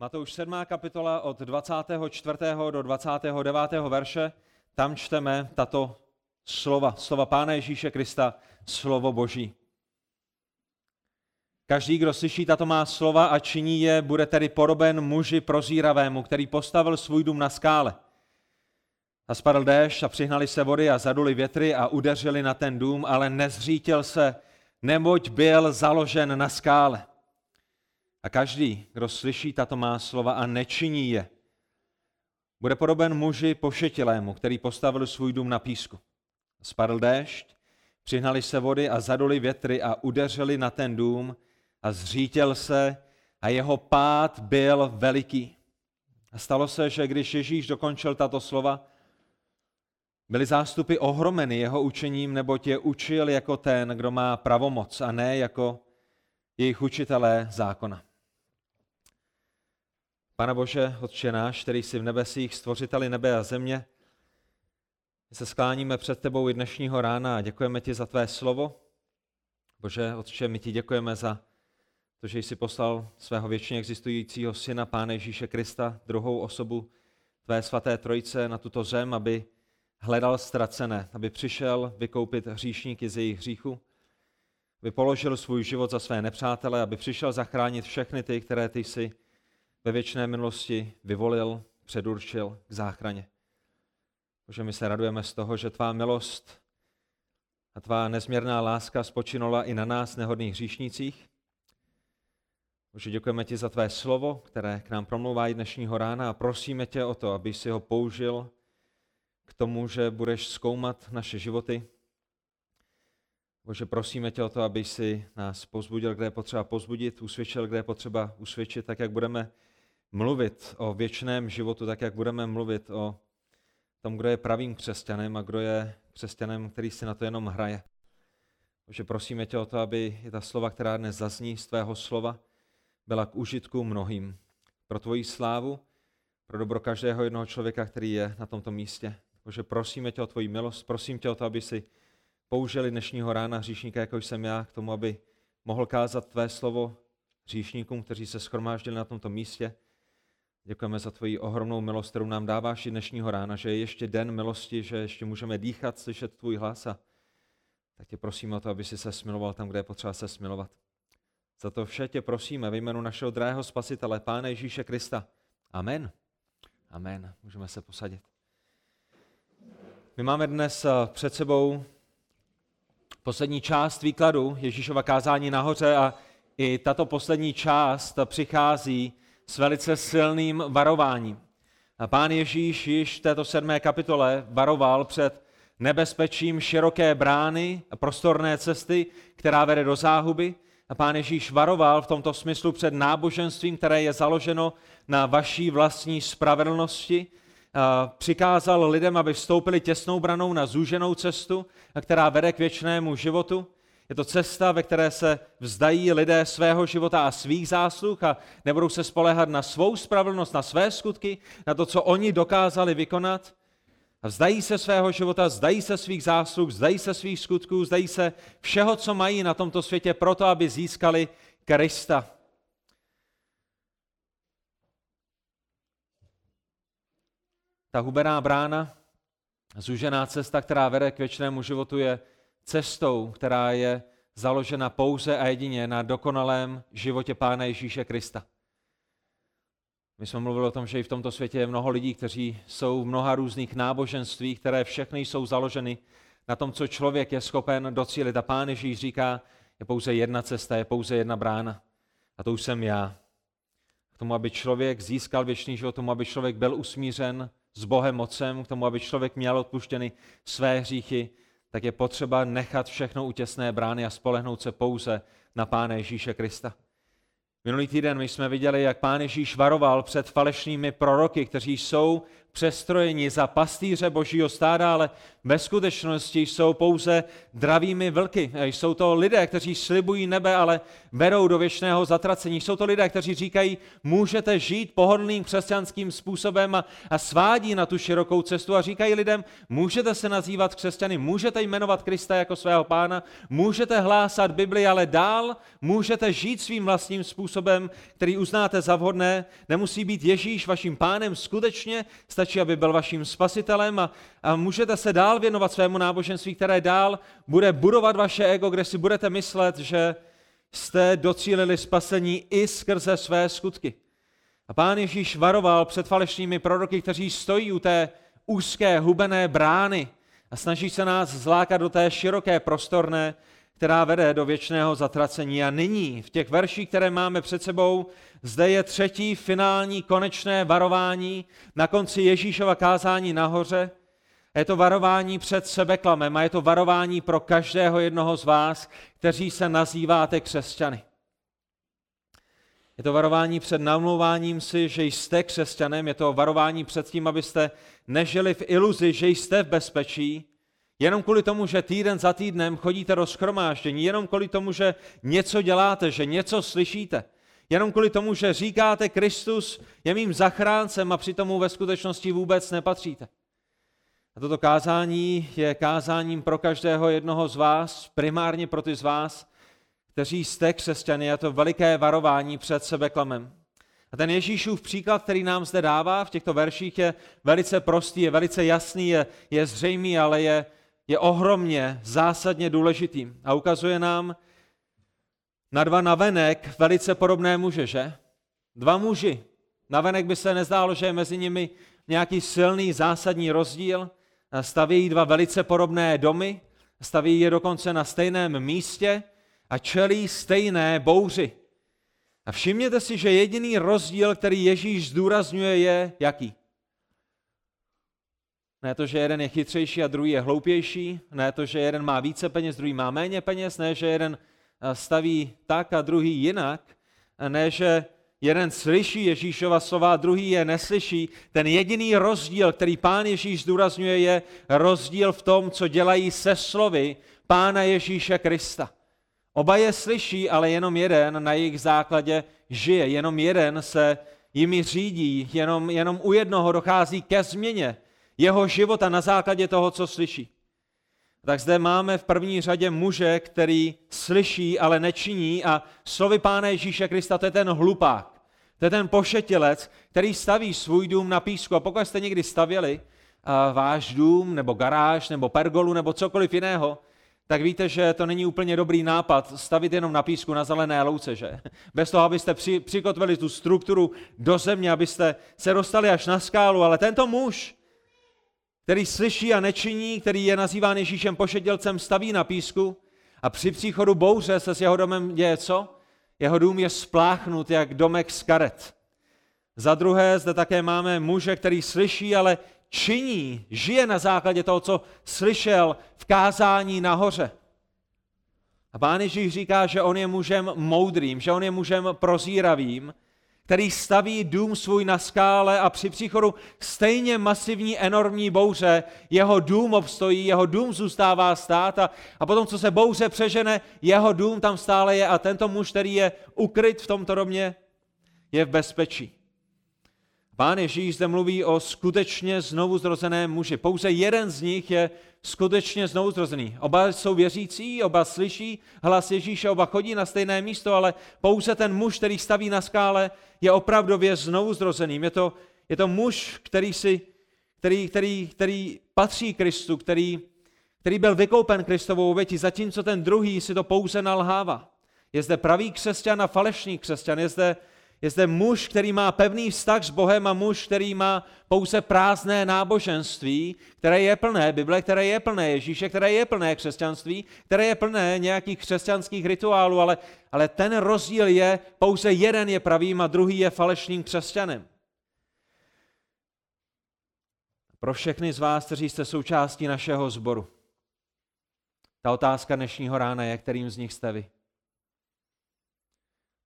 Matouš 7. kapitola od 24. do 29. verše, tam čteme tato slova, slova Pána Ježíše Krista, slovo Boží. Každý, kdo slyší tato má slova a činí je, bude tedy podoben muži prozíravému, který postavil svůj dům na skále. A spadl déšť a přihnali se vody a zaduli větry a udeřili na ten dům, ale nezřítil se, neboť byl založen na skále. A každý, kdo slyší tato má slova a nečiní je, bude podoben muži pošetilému, který postavil svůj dům na písku. Spadl déšť, přihnali se vody a zaduli větry a udeřili na ten dům a zřítil se a jeho pád byl veliký. A stalo se, že když Ježíš dokončil tato slova, byly zástupy ohromeny jeho učením, neboť je učil jako ten, kdo má pravomoc a ne jako jejich učitelé zákona. Pane Bože, Otče náš, který jsi v nebesích, stvořiteli nebe a země, my se skláníme před tebou i dnešního rána a děkujeme ti za tvé slovo. Bože, Otče, my ti děkujeme za to, že jsi poslal svého věčně existujícího syna, Pána Ježíše Krista, druhou osobu tvé svaté trojice na tuto zem, aby hledal ztracené, aby přišel vykoupit hříšníky z jejich hříchu, aby položil svůj život za své nepřátele, aby přišel zachránit všechny ty, které ty jsi ve věčné minulosti vyvolil, předurčil k záchraně. Bože, my se radujeme z toho, že tvá milost a tvá nezměrná láska spočinula i na nás, nehodných hříšnících. Bože, děkujeme ti za tvé slovo, které k nám promlouvá i dnešního rána a prosíme tě o to, aby si ho použil k tomu, že budeš zkoumat naše životy. Bože, prosíme tě o to, aby si nás pozbudil, kde je potřeba pozbudit, usvědčil, kde je potřeba usvědčit, tak jak budeme mluvit o věčném životu, tak jak budeme mluvit o tom, kdo je pravým křesťanem a kdo je křesťanem, který si na to jenom hraje. Bože, prosíme tě o to, aby ta slova, která dnes zazní z tvého slova, byla k užitku mnohým. Pro tvoji slávu, pro dobro každého jednoho člověka, který je na tomto místě. Bože, prosíme tě o tvoji milost, prosím tě o to, aby si použili dnešního rána hříšníka, jako jsem já, k tomu, aby mohl kázat tvé slovo hříšníkům, kteří se schromáždili na tomto místě. Děkujeme za tvoji ohromnou milost, kterou nám dáváš i dnešního rána, že je ještě den milosti, že ještě můžeme dýchat, slyšet tvůj hlas a tak tě prosíme o to, aby si se smiloval tam, kde je potřeba se smilovat. Za to vše tě prosíme ve jménu našeho drahého spasitele, Pána Ježíše Krista. Amen. Amen. Můžeme se posadit. My máme dnes eh, před sebou poslední část výkladu Ježíšova kázání nahoře a i tato poslední část přichází s velice silným varováním. A pán Ježíš již v této sedmé kapitole varoval před nebezpečím široké brány a prostorné cesty, která vede do záhuby. A pán Ježíš varoval v tomto smyslu před náboženstvím, které je založeno na vaší vlastní spravedlnosti. A přikázal lidem, aby vstoupili těsnou branou na zúženou cestu, která vede k věčnému životu. Je to cesta, ve které se vzdají lidé svého života a svých zásluh a nebudou se spolehat na svou spravedlnost, na své skutky, na to, co oni dokázali vykonat. A vzdají se svého života, zdají se svých zásluh, zdají se svých skutků, zdají se všeho, co mají na tomto světě, proto, aby získali Krista. Ta hubená brána, zúžená cesta, která vede k věčnému životu, je cestou, která je založena pouze a jedině na dokonalém životě Pána Ježíše Krista. My jsme mluvili o tom, že i v tomto světě je mnoho lidí, kteří jsou v mnoha různých náboženstvích, které všechny jsou založeny na tom, co člověk je schopen docílit. A Pán Ježíš říká, je pouze jedna cesta, je pouze jedna brána. A to už jsem já. K tomu, aby člověk získal věčný život, k tomu, aby člověk byl usmířen s Bohem mocem, k tomu, aby člověk měl odpuštěny své hříchy, tak je potřeba nechat všechno u těsné brány a spolehnout se pouze na Pána Ježíše Krista. Minulý týden my jsme viděli, jak Pán Ježíš varoval před falešnými proroky, kteří jsou přestrojeni za pastýře božího stáda, ale ve skutečnosti jsou pouze dravými vlky. Jsou to lidé, kteří slibují nebe, ale berou do věčného zatracení. Jsou to lidé, kteří říkají, můžete žít pohodlným křesťanským způsobem a, a svádí na tu širokou cestu a říkají lidem, můžete se nazývat křesťany, můžete jmenovat Krista jako svého pána, můžete hlásat Bibli, ale dál můžete žít svým vlastním způsobem, který uznáte za vhodné. Nemusí být Ježíš vaším pánem skutečně, stačí, aby byl vaším spasitelem a, a můžete se dál věnovat svému náboženství, které dál bude budovat vaše ego, kde si budete myslet, že jste docílili spasení i skrze své skutky. A pán Ježíš varoval před falešnými proroky, kteří stojí u té úzké, hubené brány a snaží se nás zlákat do té široké, prostorné, která vede do věčného zatracení. A nyní, v těch verších, které máme před sebou, zde je třetí finální konečné varování na konci Ježíšova kázání nahoře. Je to varování před sebeklamem a je to varování pro každého jednoho z vás, kteří se nazýváte křesťany. Je to varování před namlouváním si, že jste křesťanem, je to varování před tím, abyste nežili v iluzi, že jste v bezpečí, Jenom kvůli tomu, že týden za týdnem chodíte do schromáždění, jenom kvůli tomu, že něco děláte, že něco slyšíte, jenom kvůli tomu, že říkáte, Kristus je mým zachráncem a přitom ve skutečnosti vůbec nepatříte. A toto kázání je kázáním pro každého jednoho z vás, primárně pro ty z vás, kteří jste křesťany, je to veliké varování před sebeklamem. A ten Ježíšův příklad, který nám zde dává v těchto verších, je velice prostý, je velice jasný, je, je zřejmý, ale je, je ohromně, zásadně důležitý a ukazuje nám na dva navenek velice podobné muže, že? Dva muži. Navenek by se nezdálo, že je mezi nimi nějaký silný, zásadní rozdíl. Staví dva velice podobné domy, staví je dokonce na stejném místě a čelí stejné bouři. A všimněte si, že jediný rozdíl, který Ježíš zdůrazňuje, je jaký? Ne to, že jeden je chytřejší a druhý je hloupější, ne to, že jeden má více peněz, druhý má méně peněz, ne, že jeden eh, staví tak a druhý jinak, ne, že jeden slyší Ježíšova slova, druhý je neslyší. Ten jediný rozdíl, který pán Ježíš zdůrazňuje, je rozdíl v tom, co dělají se slovy pána Ježíše Krista. Oba je slyší, ale jenom jeden na jejich základě žije, jenom jeden se jimi řídí, jenom, jenom u jednoho dochází ke změně jeho života na základě toho, co slyší. Tak zde máme v první řadě muže, který slyší, ale nečiní a slovy Pána Ježíše Krista, to je ten hlupák. To je ten pošetilec, který staví svůj dům na písku. A pokud jste někdy stavěli a váš dům, nebo garáž, nebo pergolu, nebo cokoliv jiného, tak víte, že to není úplně dobrý nápad stavit jenom na písku, na zelené louce, že? Bez toho, abyste při, přikotvili tu strukturu do země, abyste se dostali až na skálu. Ale tento muž, který slyší a nečiní, který je nazýván Ježíšem pošedělcem, staví na písku a při příchodu bouře se s jeho domem děje co? Jeho dům je spláchnut jak domek z karet. Za druhé zde také máme muže, který slyší, ale činí, žije na základě toho, co slyšel v kázání nahoře. A pán Ježíš říká, že on je mužem moudrým, že on je mužem prozíravým, který staví dům svůj na skále a při příchodu stejně masivní, enormní bouře, jeho dům obstojí, jeho dům zůstává stát a, a potom, co se bouře přežene, jeho dům tam stále je a tento muž, který je ukryt v tomto domě, je v bezpečí. Pán Ježíš zde mluví o skutečně znovu zrozeném muži. Pouze jeden z nich je skutečně znovu zrozený. Oba jsou věřící, oba slyší hlas Ježíše, oba chodí na stejné místo, ale pouze ten muž, který staví na skále, je opravdově znovu zrozeným. Je to, je to muž, který, si, který, který, který patří Kristu, který, který byl vykoupen Kristovou obětí, zatímco ten druhý si to pouze nalhává. Je zde pravý křesťan a falešný křesťan. Je zde je zde muž, který má pevný vztah s Bohem a muž, který má pouze prázdné náboženství, které je plné Bible, které je plné Ježíše, které je plné křesťanství, které je plné nějakých křesťanských rituálů, ale, ale ten rozdíl je, pouze jeden je pravým a druhý je falešným křesťanem. Pro všechny z vás, kteří jste součástí našeho sboru, ta otázka dnešního rána je, kterým z nich jste vy.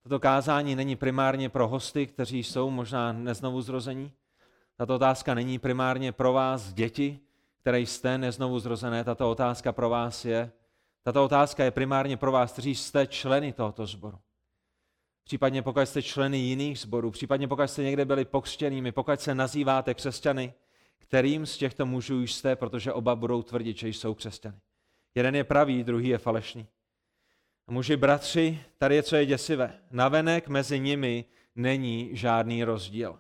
Toto kázání není primárně pro hosty, kteří jsou možná neznovu zrození. Tato otázka není primárně pro vás, děti, které jste neznovu zrozené. Tato otázka pro vás je, tato otázka je primárně pro vás, kteří jste členy tohoto sboru. Případně pokud jste členy jiných sborů, případně pokud jste někde byli pokřtěnými, pokud se nazýváte křesťany, kterým z těchto mužů jste, protože oba budou tvrdit, že jsou křesťany. Jeden je pravý, druhý je falešný. Muži, bratři, tady je, co je děsivé. Navenek mezi nimi není žádný rozdíl.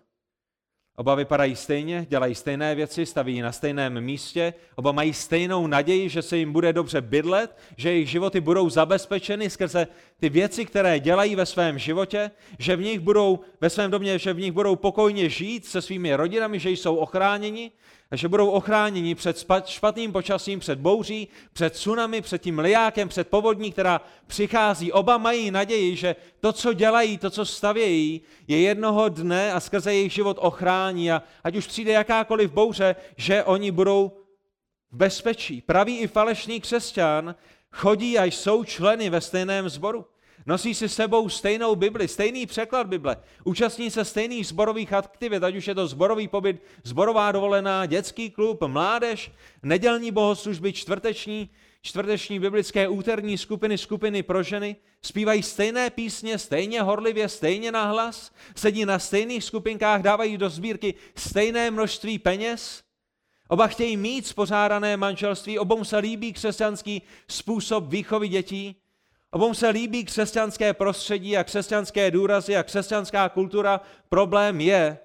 Oba vypadají stejně, dělají stejné věci, staví na stejném místě, oba mají stejnou naději, že se jim bude dobře bydlet, že jejich životy budou zabezpečeny skrze ty věci, které dělají ve svém životě, že v nich budou ve svém domě, že v nich budou pokojně žít se svými rodinami, že jsou ochráněni a že budou ochráněni před špatným počasím, před bouří, před tsunami, před tím liákem, před povodní, která přichází. Oba mají naději, že to, co dělají, to, co stavějí, je jednoho dne a skrze jejich život ochrání a ať už přijde jakákoliv bouře, že oni budou v bezpečí. Pravý i falešný křesťan chodí a jsou členy ve stejném sboru. Nosí si sebou stejnou Bibli, stejný překlad Bible, účastní se stejných zborových aktivit, ať už je to zborový pobyt, zborová dovolená, dětský klub, mládež, nedělní bohoslužby, čtvrteční, čtvrteční biblické úterní skupiny, skupiny pro ženy, zpívají stejné písně, stejně horlivě, stejně nahlas, sedí na stejných skupinkách, dávají do sbírky stejné množství peněz, Oba chtějí mít spořádané manželství, obou se líbí křesťanský způsob výchovy dětí, Obou se líbí křesťanské prostředí a křesťanské důrazy a křesťanská kultura. Problém je,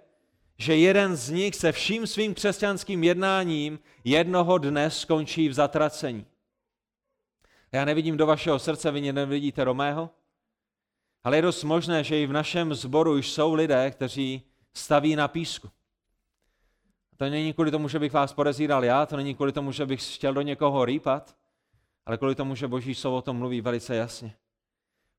že jeden z nich se vším svým křesťanským jednáním jednoho dne skončí v zatracení. Já nevidím do vašeho srdce, vy nevidíte Romého, ale je dost možné, že i v našem sboru už jsou lidé, kteří staví na písku. To není kvůli tomu, že bych vás podezíral já, to není kvůli tomu, že bych chtěl do někoho rýpat, ale kvůli tomu, že Boží slovo o tom mluví velice jasně.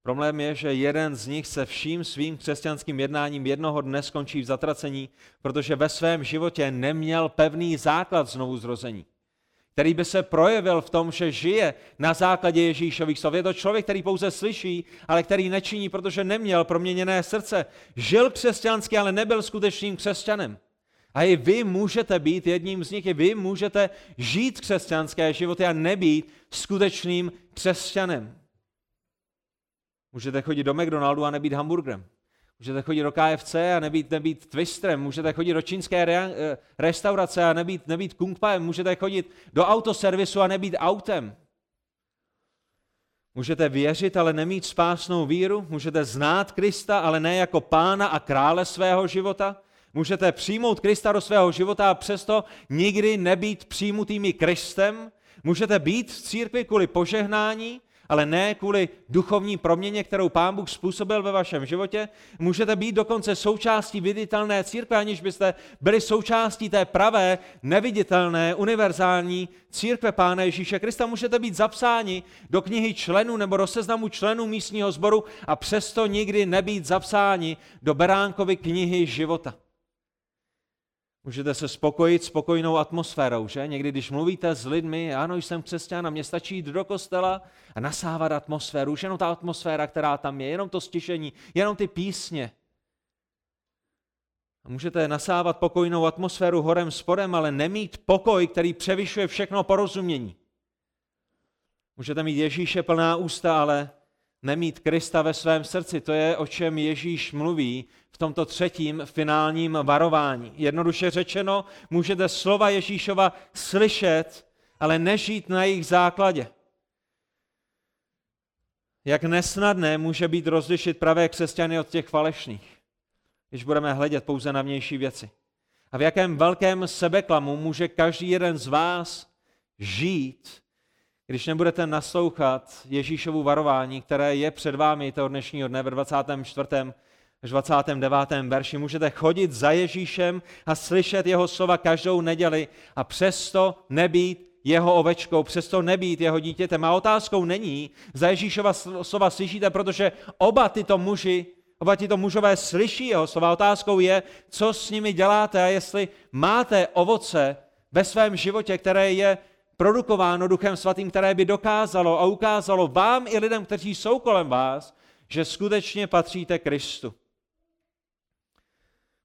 Problém je, že jeden z nich se vším svým křesťanským jednáním jednoho dne skončí v zatracení, protože ve svém životě neměl pevný základ znovu zrození, který by se projevil v tom, že žije na základě Ježíšových slov. Je to člověk, který pouze slyší, ale který nečiní, protože neměl proměněné srdce. Žil křesťansky, ale nebyl skutečným křesťanem. A i vy můžete být jedním z nich, i vy můžete žít křesťanské životy a nebýt skutečným křesťanem. Můžete chodit do McDonaldu a nebýt hamburgerem. Můžete chodit do KFC a nebýt, nebýt twisterem. Můžete chodit do čínské re, eh, restaurace a nebýt, nebýt kungpaem. Můžete chodit do autoservisu a nebýt autem. Můžete věřit, ale nemít spásnou víru. Můžete znát Krista, ale ne jako pána a krále svého života. Můžete přijmout Krista do svého života a přesto nikdy nebýt přijmutými Kristem. Můžete být v církvi kvůli požehnání, ale ne kvůli duchovní proměně, kterou Pán Bůh způsobil ve vašem životě. Můžete být dokonce součástí viditelné církve, aniž byste byli součástí té pravé, neviditelné, univerzální církve Pána Ježíše Krista. Můžete být zapsáni do knihy členů nebo do seznamu členů místního sboru a přesto nikdy nebýt zapsáni do Beránkovy knihy života. Můžete se spokojit s pokojnou atmosférou, že? Někdy, když mluvíte s lidmi, ano, jsem křesťan a mě stačí jít do kostela a nasávat atmosféru, už jenom ta atmosféra, která tam je, jenom to stišení, jenom ty písně. A můžete nasávat pokojnou atmosféru horem spodem, ale nemít pokoj, který převyšuje všechno porozumění. Můžete mít Ježíše plná ústa, ale nemít Krista ve svém srdci. To je, o čem Ježíš mluví v tomto třetím finálním varování. Jednoduše řečeno, můžete slova Ježíšova slyšet, ale nežít na jejich základě. Jak nesnadné může být rozlišit pravé křesťany od těch falešných, když budeme hledět pouze na vnější věci. A v jakém velkém sebeklamu může každý jeden z vás žít, když nebudete naslouchat Ježíšovu varování, které je před vámi toho dnešního dne ve 24. až 29. verši, můžete chodit za Ježíšem a slyšet jeho slova každou neděli a přesto nebýt jeho ovečkou, přesto nebýt jeho dítětem. A otázkou není, za Ježíšova slova slyšíte, protože oba tyto muži, oba tyto mužové slyší jeho slova. Otázkou je, co s nimi děláte a jestli máte ovoce ve svém životě, které je produkováno Duchem Svatým, které by dokázalo a ukázalo vám i lidem, kteří jsou kolem vás, že skutečně patříte Kristu.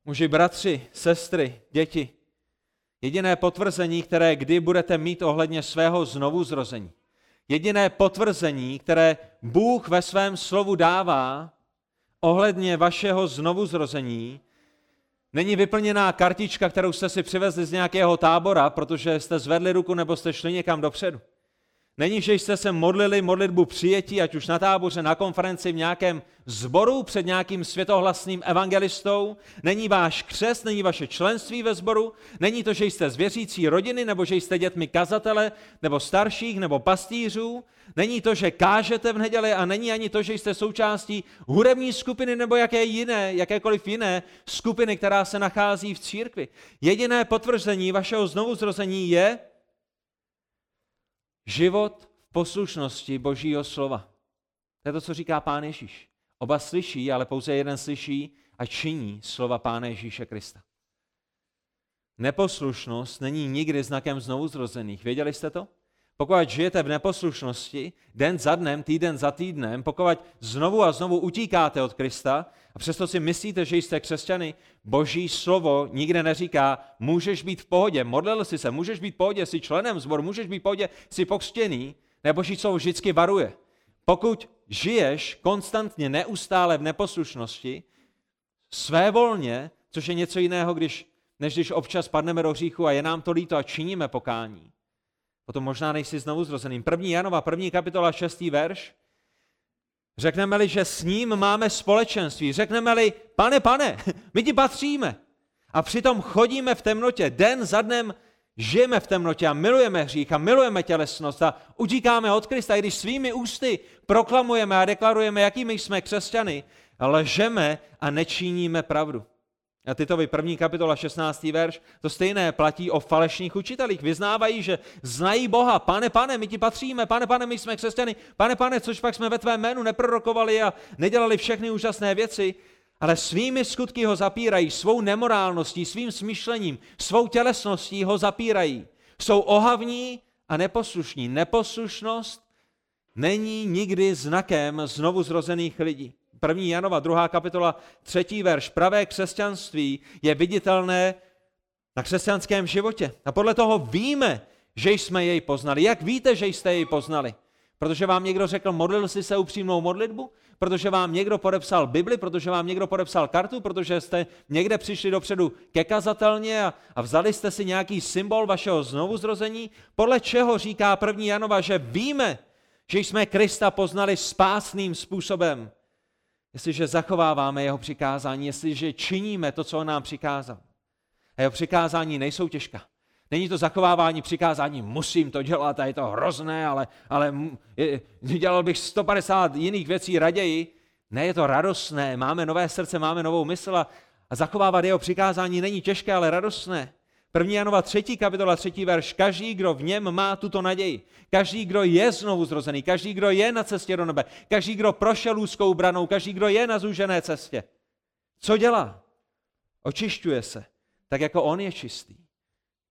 Muži, bratři, sestry, děti, jediné potvrzení, které kdy budete mít ohledně svého znovu zrození, jediné potvrzení, které Bůh ve svém slovu dává ohledně vašeho znovu zrození, není vyplněná kartička, kterou jste si přivezli z nějakého tábora, protože jste zvedli ruku nebo jste šli někam dopředu. Není, že jste se modlili modlitbu přijetí, ať už na táboře, na konferenci, v nějakém zboru před nějakým světohlasným evangelistou. Není váš křest, není vaše členství ve sboru, není to, že jste z věřící rodiny, nebo že jste dětmi kazatele, nebo starších, nebo pastýřů. Není to, že kážete v neděli a není ani to, že jste součástí hudební skupiny nebo jaké jiné, jakékoliv jiné skupiny, která se nachází v církvi. Jediné potvrzení vašeho znovuzrození je, Život v poslušnosti Božího slova. To je to, co říká Pán Ježíš. Oba slyší, ale pouze jeden slyší a činí slova Pána Ježíše Krista. Neposlušnost není nikdy znakem znovuzrozených. Věděli jste to? Pokud žijete v neposlušnosti, den za dnem, týden za týdnem, pokud znovu a znovu utíkáte od Krista a přesto si myslíte, že jste křesťany, boží slovo nikde neříká, můžeš být v pohodě, modlil jsi se, můžeš být v pohodě, jsi členem zboru, můžeš být v pohodě, jsi pokřtěný, nebo boží slovo vždycky varuje. Pokud žiješ konstantně, neustále v neposlušnosti, svévolně, což je něco jiného, když, než když občas padneme do hříchu a je nám to líto a činíme pokání, Potom možná nejsi znovu zrozeným. První Janova, první kapitola, šestý verš. Řekneme-li, že s ním máme společenství, řekneme-li, pane, pane, my ti patříme. A přitom chodíme v temnotě, den za dnem žijeme v temnotě a milujeme hřích a milujeme tělesnost a utíkáme od Krista, i když svými ústy proklamujeme a deklarujeme, jakými jsme křesťany, lžeme a nečiníme pravdu. A Titovi první kapitola 16. verš, to stejné platí o falešných učitelích. Vyznávají, že znají Boha. Pane, pane, my ti patříme. Pane, pane, my jsme křesťany. Pane, pane, což pak jsme ve tvém jménu neprorokovali a nedělali všechny úžasné věci, ale svými skutky ho zapírají, svou nemorálností, svým smyšlením, svou tělesností ho zapírají. Jsou ohavní a neposlušní. Neposlušnost není nikdy znakem znovu zrozených lidí. První Janova, druhá kapitola, třetí verš. Pravé křesťanství je viditelné na křesťanském životě. A podle toho víme, že jsme jej poznali. Jak víte, že jste jej poznali? Protože vám někdo řekl, modlil jsi se upřímnou modlitbu? Protože vám někdo podepsal Bibli? Protože vám někdo podepsal kartu? Protože jste někde přišli dopředu ke kazatelně a, a vzali jste si nějaký symbol vašeho znovuzrození? Podle čeho říká první Janova, že víme, že jsme Krista poznali spásným způsobem? Jestliže zachováváme jeho přikázání, jestliže činíme to, co on nám přikázal. A jeho přikázání nejsou těžká. Není to zachovávání přikázání, musím to dělat a je to hrozné, ale, ale je, dělal bych 150 jiných věcí raději. Ne, je to radostné, máme nové srdce, máme novou mysl a, a zachovávat jeho přikázání není těžké, ale radostné. První Janova třetí kapitola, třetí verš. Každý, kdo v něm má tuto naději, každý, kdo je znovu zrozený, každý, kdo je na cestě do nebe, každý, kdo prošel úzkou branou, každý, kdo je na zúžené cestě. Co dělá? Očišťuje se, tak jako on je čistý.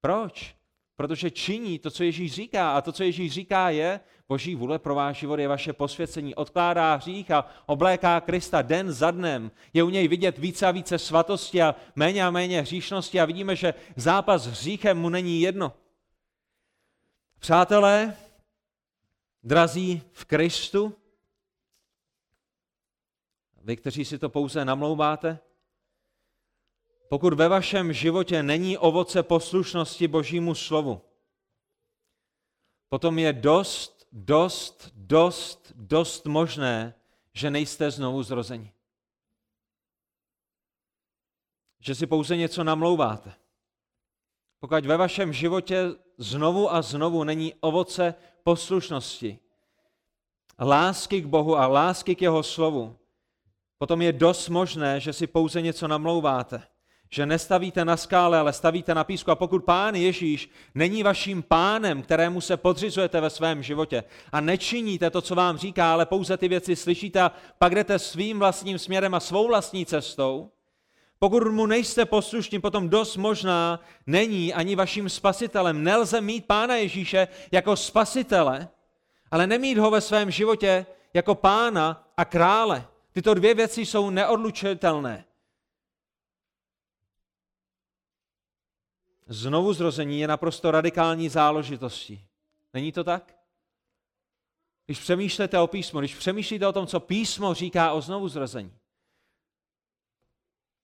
Proč? Protože činí to, co Ježíš říká. A to, co Ježíš říká, je, Boží vůle pro váš život je vaše posvěcení. Odkládá hřích a obléká Krista den za dnem. Je u něj vidět více a více svatosti a méně a méně hříšnosti a vidíme, že zápas s hříchem mu není jedno. Přátelé, drazí v Kristu, vy, kteří si to pouze namlouváte, pokud ve vašem životě není ovoce poslušnosti Božímu slovu, potom je dost, dost, dost, dost možné, že nejste znovu zrozeni. Že si pouze něco namlouváte. Pokud ve vašem životě znovu a znovu není ovoce poslušnosti, lásky k Bohu a lásky k jeho slovu, potom je dost možné, že si pouze něco namlouváte že nestavíte na skále, ale stavíte na písku. A pokud pán Ježíš není vaším pánem, kterému se podřizujete ve svém životě a nečiníte to, co vám říká, ale pouze ty věci slyšíte a pak jdete svým vlastním směrem a svou vlastní cestou, pokud mu nejste poslušní, potom dost možná není ani vaším spasitelem. Nelze mít Pána Ježíše jako spasitele, ale nemít ho ve svém životě jako pána a krále. Tyto dvě věci jsou neodlučitelné. Znovu zrození je naprosto radikální záležitostí. Není to tak? Když přemýšlíte o písmu, když přemýšlíte o tom, co písmo říká o znovu zrození.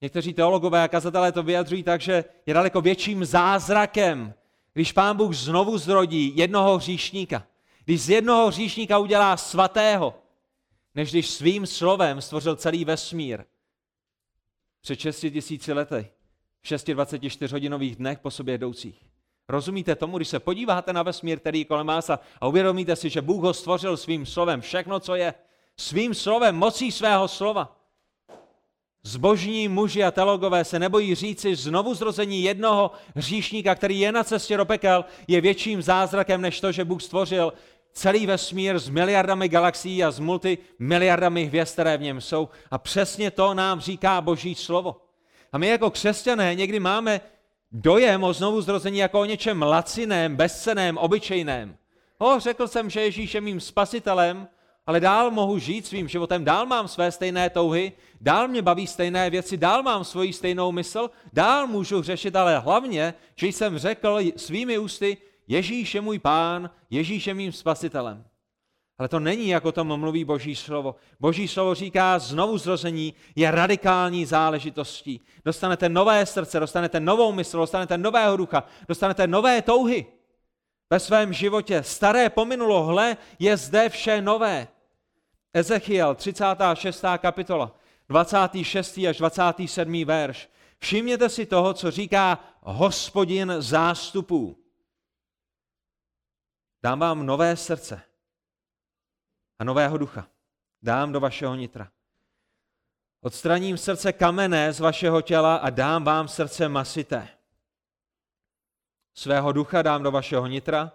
Někteří teologové a kazatelé to vyjadřují tak, že je daleko větším zázrakem, když pán Bůh znovu zrodí jednoho hříšníka. Když z jednoho hříšníka udělá svatého, než když svým slovem stvořil celý vesmír. Před 6 tisíci lety, v 24 hodinových dnech po sobě jdoucích. Rozumíte tomu, když se podíváte na vesmír, který kolem vás a, a uvědomíte si, že Bůh ho stvořil svým slovem, všechno, co je, svým slovem, mocí svého slova. Zbožní muži a teologové se nebojí říci, znovu zrození jednoho hříšníka, který je na cestě do pekel, je větším zázrakem, než to, že Bůh stvořil celý vesmír s miliardami galaxií a s multimiliardami hvězd, které v něm jsou. A přesně to nám říká Boží slovo. A my jako křesťané někdy máme dojem o znovu zrození jako o něčem laciném, bezceném, obyčejném. O, řekl jsem, že Ježíš je mým spasitelem, ale dál mohu žít svým životem, dál mám své stejné touhy, dál mě baví stejné věci, dál mám svoji stejnou mysl, dál můžu řešit, ale hlavně, že jsem řekl svými ústy, Ježíš je můj pán, Ježíš je mým spasitelem. Ale to není, jako tom mluví Boží slovo. Boží slovo říká, znovu zrození je radikální záležitostí. Dostanete nové srdce, dostanete novou mysl, dostanete nového ducha, dostanete nové touhy ve svém životě. Staré pominulo, hle, je zde vše nové. Ezechiel, 36. kapitola, 26. až 27. verš. Všimněte si toho, co říká hospodin zástupů. Dám vám nové srdce a nového ducha. Dám do vašeho nitra. Odstraním srdce kamenné z vašeho těla a dám vám srdce masité. Svého ducha dám do vašeho nitra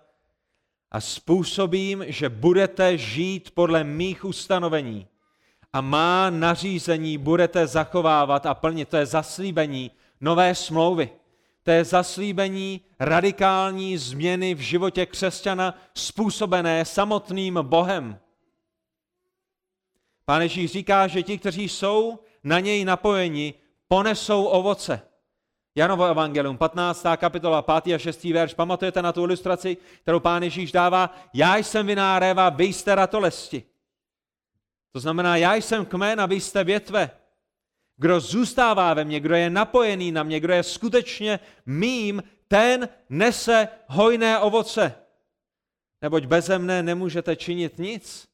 a způsobím, že budete žít podle mých ustanovení a má nařízení budete zachovávat a plnit. To je zaslíbení nové smlouvy. To je zaslíbení radikální změny v životě křesťana způsobené samotným Bohem. Pán Ježíš říká, že ti, kteří jsou na něj napojeni, ponesou ovoce. Janovo evangelium, 15. kapitola, 5. a 6. verš. Pamatujete na tu ilustraci, kterou pán Ježíš dává? Já jsem viná réva, vy jste ratolesti. To znamená, já jsem kmen a vy jste větve. Kdo zůstává ve mně, kdo je napojený na mě, kdo je skutečně mým, ten nese hojné ovoce. Neboť beze mne nemůžete činit nic.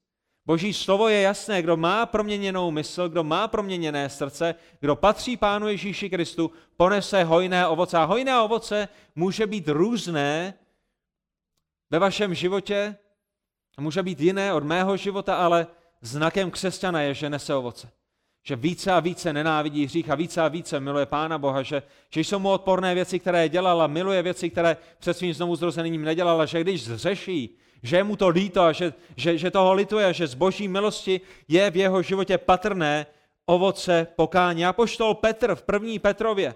Boží slovo je jasné, kdo má proměněnou mysl, kdo má proměněné srdce, kdo patří Pánu Ježíši Kristu, ponese hojné ovoce. A hojné ovoce může být různé ve vašem životě, může být jiné od mého života, ale znakem křesťana je, že nese ovoce. Že více a více nenávidí hřích a více a více miluje Pána Boha, že, že jsou mu odporné věci, které dělala, miluje věci, které před svým znovu zrozením nedělala, že když zřeší, že je mu to líto že, že, že toho lituje, že z boží milosti je v jeho životě patrné ovoce pokání. A poštol Petr v první Petrově,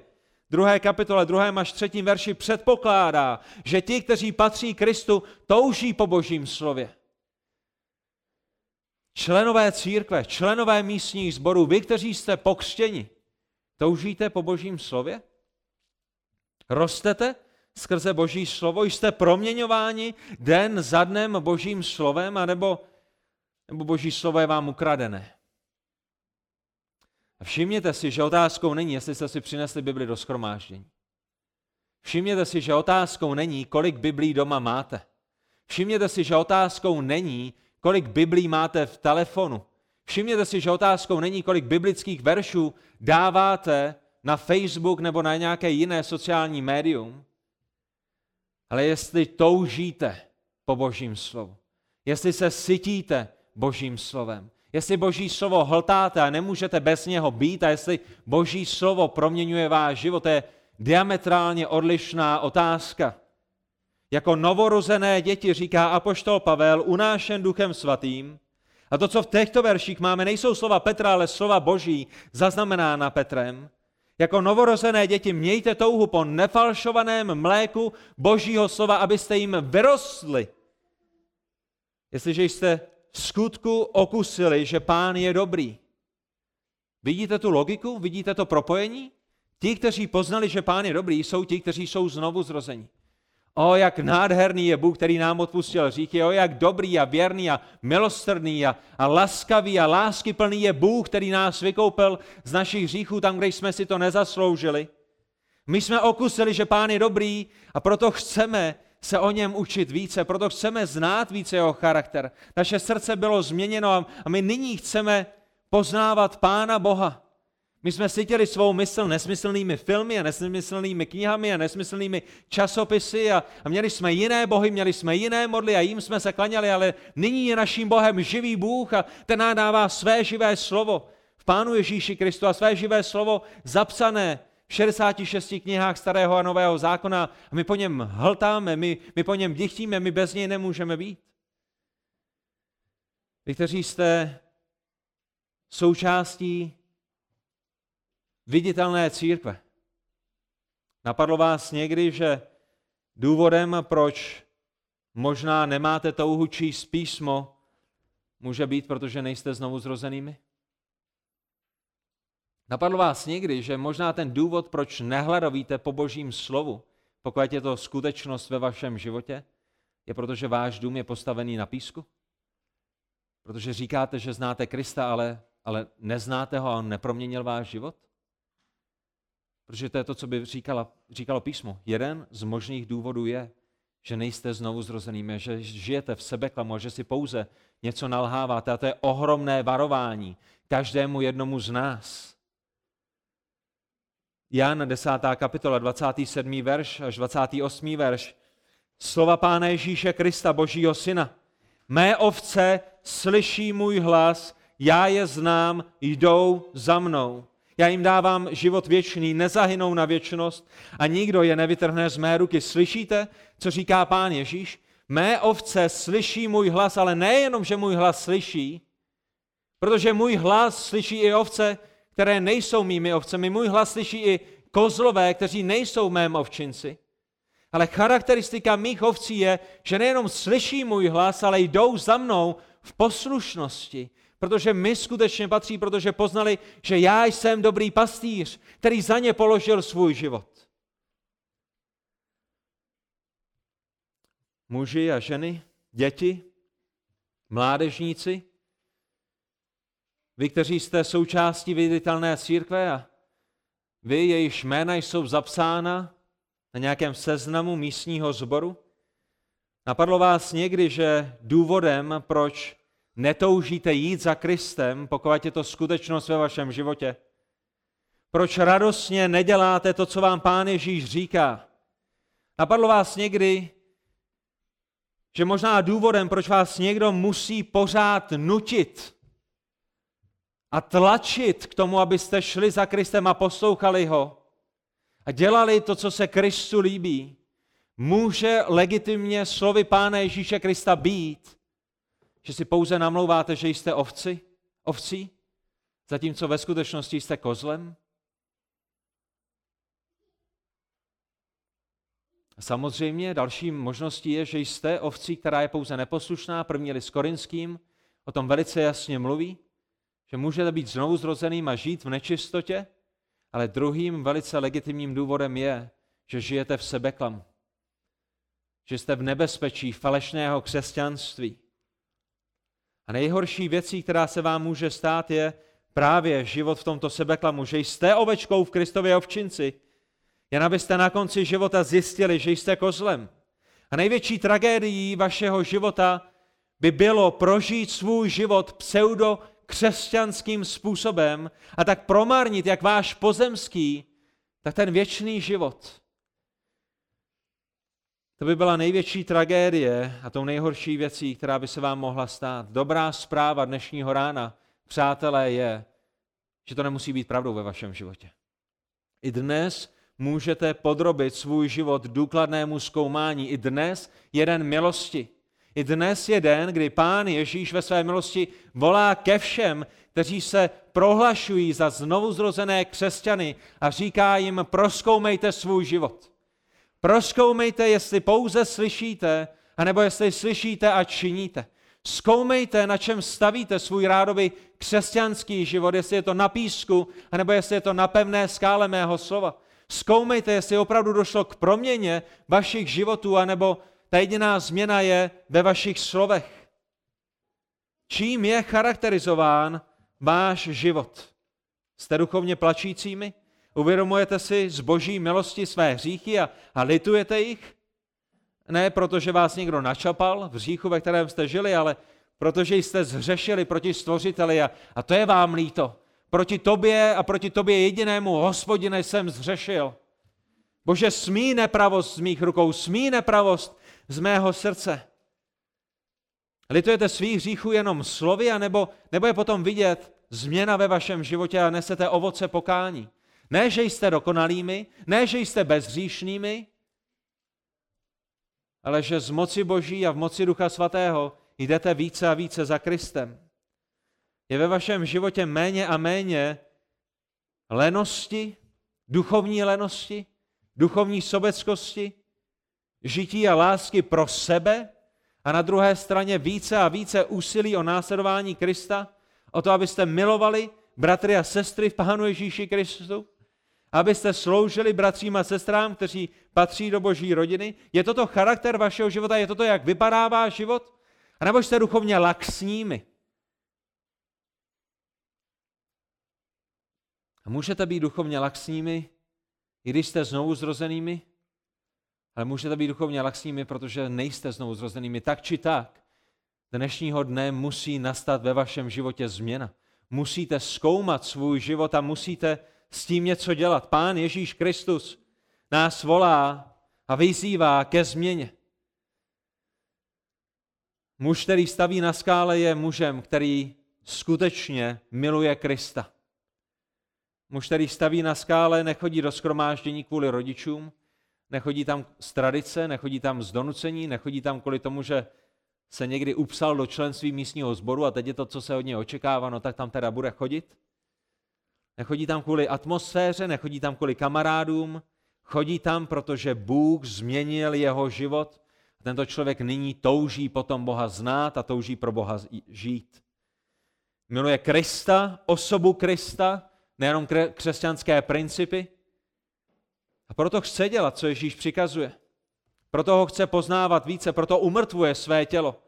druhé kapitole, druhém až třetím verši předpokládá, že ti, kteří patří Kristu, touží po božím slově. Členové církve, členové místních sborů, vy, kteří jste pokřtěni, toužíte po božím slově? Rostete skrze Boží slovo? Jste proměňováni den za dnem Božím slovem, anebo, nebo Boží slovo je vám ukradené? A všimněte si, že otázkou není, jestli jste si přinesli Bibli do schromáždění. Všimněte si, že otázkou není, kolik Biblí doma máte. Všimněte si, že otázkou není, kolik Biblí máte v telefonu. Všimněte si, že otázkou není, kolik biblických veršů dáváte na Facebook nebo na nějaké jiné sociální médium, ale jestli toužíte po Božím slovu, jestli se sytíte Božím slovem, jestli Boží slovo hltáte a nemůžete bez něho být a jestli Boží slovo proměňuje váš život, to je diametrálně odlišná otázka. Jako novorozené děti, říká apoštol Pavel, unášen duchem svatým, a to, co v těchto verších máme, nejsou slova Petra, ale slova Boží, zaznamenána Petrem, jako novorozené děti mějte touhu po nefalšovaném mléku Božího slova, abyste jim vyrostli. Jestliže jste v skutku okusili, že pán je dobrý. Vidíte tu logiku? Vidíte to propojení? Ti, kteří poznali, že Pán je dobrý, jsou ti, kteří jsou znovu zrození. O, jak nádherný je Bůh, který nám odpustil říky. O, jak dobrý a věrný a milosrdný a, a laskavý a láskyplný je Bůh, který nás vykoupil z našich hříchů tam, kde jsme si to nezasloužili. My jsme okusili, že Pán je dobrý a proto chceme se o něm učit více, proto chceme znát více jeho charakter. Naše srdce bylo změněno a my nyní chceme poznávat Pána Boha. My jsme sytili svou mysl nesmyslnými filmy a nesmyslnými knihami a nesmyslnými časopisy a, a měli jsme jiné bohy, měli jsme jiné modly a jim jsme se klaněli, ale nyní je naším Bohem živý Bůh a ten nám dává své živé slovo v Pánu Ježíši Kristu a své živé slovo zapsané v 66 knihách starého a nového zákona a my po něm hltáme, my, my po něm dychtíme, my bez něj nemůžeme být. Vy, kteří jste součástí viditelné církve. Napadlo vás někdy, že důvodem, proč možná nemáte touhu číst písmo, může být, protože nejste znovu zrozenými? Napadlo vás někdy, že možná ten důvod, proč nehladovíte po božím slovu, pokud je to skutečnost ve vašem životě, je proto, že váš dům je postavený na písku? Protože říkáte, že znáte Krista, ale, ale neznáte ho a on neproměnil váš život? Protože to je to, co by říkala, říkalo písmo. Jeden z možných důvodů je, že nejste znovu zrozenými, že žijete v sebeklamu, že si pouze něco nalháváte. A to je ohromné varování každému jednomu z nás. Jan 10. kapitola, 27. verš až 28. verš. Slova Pána Ježíše Krista, Božího Syna. Mé ovce slyší můj hlas, já je znám, jdou za mnou. Já jim dávám život věčný, nezahynou na věčnost a nikdo je nevytrhne z mé ruky. Slyšíte, co říká pán Ježíš? Mé ovce slyší můj hlas, ale nejenom, že můj hlas slyší, protože můj hlas slyší i ovce, které nejsou mými ovcemi. Můj hlas slyší i kozlové, kteří nejsou mém ovčinci. Ale charakteristika mých ovcí je, že nejenom slyší můj hlas, ale jdou za mnou v poslušnosti. Protože mi skutečně patří, protože poznali, že já jsem dobrý pastýř, který za ně položil svůj život. Muži a ženy, děti, mládežníci, vy, kteří jste součástí viditelné církve a vy, jejichž jména jsou zapsána na nějakém seznamu místního zboru, napadlo vás někdy, že důvodem, proč netoužíte jít za Kristem, pokud je to skutečnost ve vašem životě? Proč radostně neděláte to, co vám Pán Ježíš říká? Napadlo vás někdy, že možná důvodem, proč vás někdo musí pořád nutit a tlačit k tomu, abyste šli za Kristem a poslouchali ho a dělali to, co se Kristu líbí, může legitimně slovy Pána Ježíše Krista být, že si pouze namlouváte, že jste ovci, ovcí, zatímco ve skutečnosti jste kozlem? Samozřejmě další možností je, že jste ovcí, která je pouze neposlušná. První list Korinským o tom velice jasně mluví, že můžete být znovu zrozeným a žít v nečistotě, ale druhým velice legitimním důvodem je, že žijete v sebeklamu. Že jste v nebezpečí falešného křesťanství. A nejhorší věcí, která se vám může stát, je právě život v tomto sebeklamu, že jste ovečkou v Kristově ovčinci, jen abyste na konci života zjistili, že jste kozlem. A největší tragédií vašeho života by bylo prožít svůj život pseudo křesťanským způsobem a tak promarnit jak váš pozemský, tak ten věčný život. To by byla největší tragédie a tou nejhorší věcí, která by se vám mohla stát. Dobrá zpráva dnešního rána, přátelé, je, že to nemusí být pravdou ve vašem životě. I dnes můžete podrobit svůj život důkladnému zkoumání. I dnes jeden milosti. I dnes je den, kdy Pán Ježíš ve své milosti volá ke všem, kteří se prohlašují za znovuzrozené křesťany a říká jim, proskoumejte svůj život. Proskoumejte, jestli pouze slyšíte, anebo jestli slyšíte a činíte. Zkoumejte, na čem stavíte svůj rádoby křesťanský život, jestli je to na písku, anebo jestli je to na pevné skále mého slova. Zkoumejte, jestli opravdu došlo k proměně vašich životů, anebo ta jediná změna je ve vašich slovech. Čím je charakterizován váš život? Jste duchovně plačícími? Uvědomujete si z boží milosti své hříchy a, a litujete jich? Ne protože vás někdo načapal v hříchu, ve kterém jste žili, ale protože jste zhřešili proti stvořiteli a, a to je vám líto. Proti tobě a proti tobě jedinému hospodine jsem zhřešil. Bože, smí nepravost z mých rukou, smí nepravost z mého srdce. Litujete svých hříchů jenom slovy, anebo, nebo je potom vidět změna ve vašem životě a nesete ovoce pokání. Ne, že jste dokonalými, ne, že jste bezhříšnými, ale že z moci Boží a v moci Ducha Svatého jdete více a více za Kristem. Je ve vašem životě méně a méně lenosti, duchovní lenosti, duchovní sobeckosti, žití a lásky pro sebe a na druhé straně více a více úsilí o následování Krista, o to, abyste milovali bratry a sestry v Pánu Ježíši Kristu, abyste sloužili bratřím a sestrám, kteří patří do boží rodiny? Je toto charakter vašeho života? Je toto, jak vypadá váš život? A nebo jste duchovně laxními? A můžete být duchovně laxními, i když jste znovu zrozenými, ale můžete být duchovně laxními, protože nejste znovu zrozenými. Tak či tak, dnešního dne musí nastat ve vašem životě změna. Musíte zkoumat svůj život a musíte s tím něco dělat. Pán Ježíš Kristus nás volá a vyzývá ke změně. Muž, který staví na skále, je mužem, který skutečně miluje Krista. Muž, který staví na skále, nechodí do skromáždění kvůli rodičům, nechodí tam z tradice, nechodí tam z donucení, nechodí tam kvůli tomu, že se někdy upsal do členství místního sboru a teď je to, co se od něj očekává, no tak tam teda bude chodit. Nechodí tam kvůli atmosféře, nechodí tam kvůli kamarádům, chodí tam, protože Bůh změnil jeho život. Tento člověk nyní touží potom Boha znát a touží pro Boha žít. Miluje Krista, osobu Krista, nejenom křesťanské principy. A proto chce dělat, co Ježíš přikazuje. Proto ho chce poznávat více, proto umrtvuje své tělo.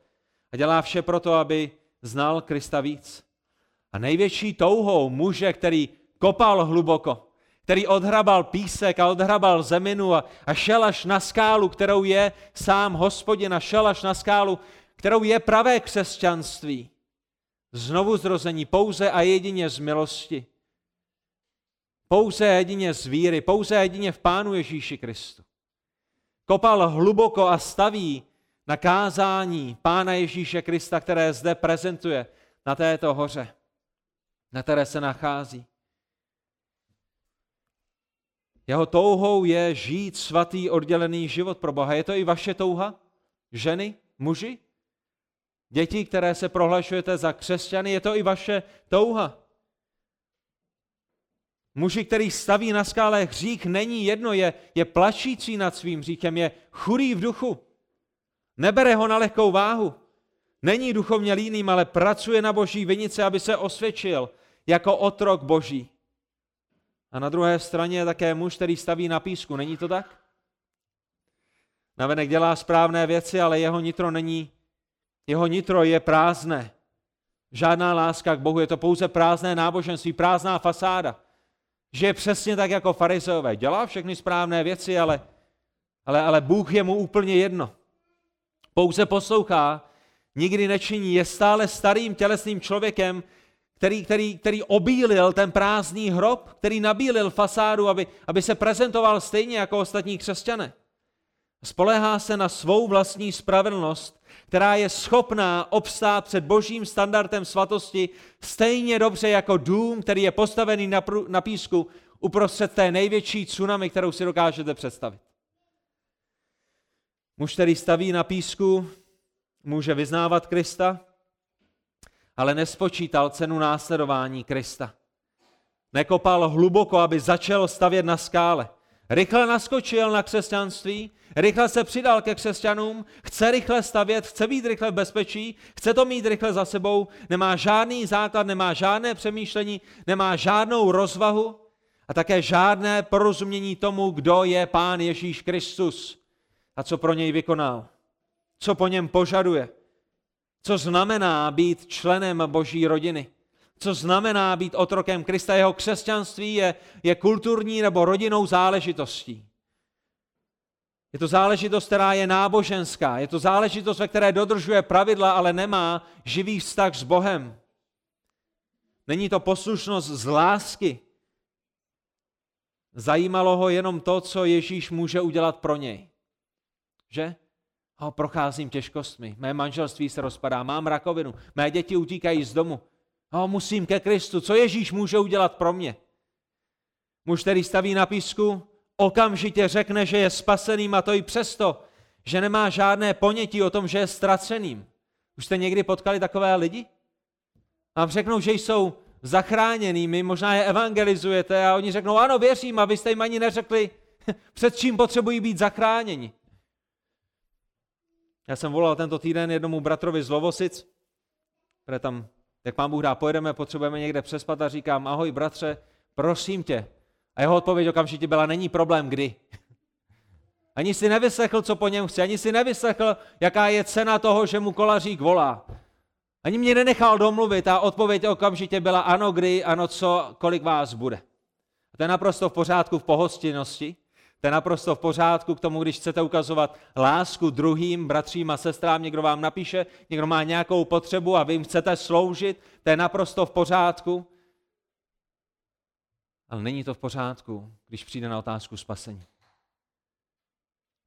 A dělá vše proto, aby znal Krista víc. A největší touhou muže, který kopal hluboko, který odhrabal písek a odhrabal zeminu a, a šel až na skálu, kterou je sám hospodin a šel až na skálu, kterou je pravé křesťanství. Znovu zrození pouze a jedině z milosti. Pouze jedině z víry, pouze jedině v Pánu Ježíši Kristu. Kopal hluboko a staví na kázání Pána Ježíše Krista, které zde prezentuje na této hoře na které se nachází. Jeho touhou je žít svatý oddělený život pro Boha. Je to i vaše touha? Ženy, muži? Děti, které se prohlašujete za křesťany, je to i vaše touha? Muži, který staví na skále hřích, není jedno, je, je plačící nad svým hříchem, je chudý v duchu. Nebere ho na lehkou váhu. Není duchovně líným, ale pracuje na boží vinice, aby se osvědčil, jako otrok boží. A na druhé straně je také muž, který staví na písku. Není to tak? Navenek dělá správné věci, ale jeho nitro není, jeho nitro je prázdné. Žádná láska k Bohu, je to pouze prázdné náboženství, prázdná fasáda. Že je přesně tak jako farizeové. Dělá všechny správné věci, ale, ale, ale Bůh je mu úplně jedno. Pouze poslouchá, nikdy nečiní, je stále starým tělesným člověkem, který, který, který obílil ten prázdný hrob, který nabílil fasádu, aby, aby se prezentoval stejně jako ostatní křesťané. Spolehá se na svou vlastní spravedlnost, která je schopná obstát před božím standardem svatosti stejně dobře jako dům, který je postavený na, prů, na písku uprostřed té největší tsunami, kterou si dokážete představit. Muž, který staví na písku, může vyznávat Krista, ale nespočítal cenu následování Krista. Nekopal hluboko, aby začal stavět na skále. rychle naskočil na křesťanství, rychle se přidal ke křesťanům, chce rychle stavět, chce být rychle v bezpečí, chce to mít rychle za sebou, nemá žádný základ, nemá žádné přemýšlení, nemá žádnou rozvahu a také žádné porozumění tomu, kdo je Pán Ježíš Kristus a co pro něj vykonal, co po něm požaduje, co znamená být členem Boží rodiny co znamená být otrokem Krista. Jeho křesťanství je, je kulturní nebo rodinou záležitostí. Je to záležitost, která je náboženská. Je to záležitost, ve které dodržuje pravidla, ale nemá živý vztah s Bohem. Není to poslušnost z lásky. Zajímalo ho jenom to, co Ježíš může udělat pro něj. Že? Ho, procházím těžkostmi, mé manželství se rozpadá, mám rakovinu, mé děti utíkají z domu, No, musím ke Kristu. Co Ježíš může udělat pro mě? Muž, který staví na písku, okamžitě řekne, že je spaseným a to i přesto, že nemá žádné ponětí o tom, že je ztraceným. Už jste někdy potkali takové lidi? Vám řeknou, že jsou zachráněnými, možná je evangelizujete a oni řeknou, ano, věřím, a vy jste jim ani neřekli, před čím potřebují být zachráněni. Já jsem volal tento týden jednomu bratrovi z Lovosic, které tam jak pán Bůh dá, pojedeme, potřebujeme někde přespat a říkám, ahoj bratře, prosím tě. A jeho odpověď okamžitě byla, není problém kdy. Ani si nevyslechl, co po něm chce, ani si nevyslechl, jaká je cena toho, že mu kolařík volá. Ani mě nenechal domluvit a odpověď okamžitě byla ano, kdy, ano, co, kolik vás bude. A to je naprosto v pořádku v pohostinnosti. To je naprosto v pořádku k tomu, když chcete ukazovat lásku druhým bratřím a sestrám, někdo vám napíše, někdo má nějakou potřebu a vy jim chcete sloužit, to je naprosto v pořádku. Ale není to v pořádku, když přijde na otázku spasení.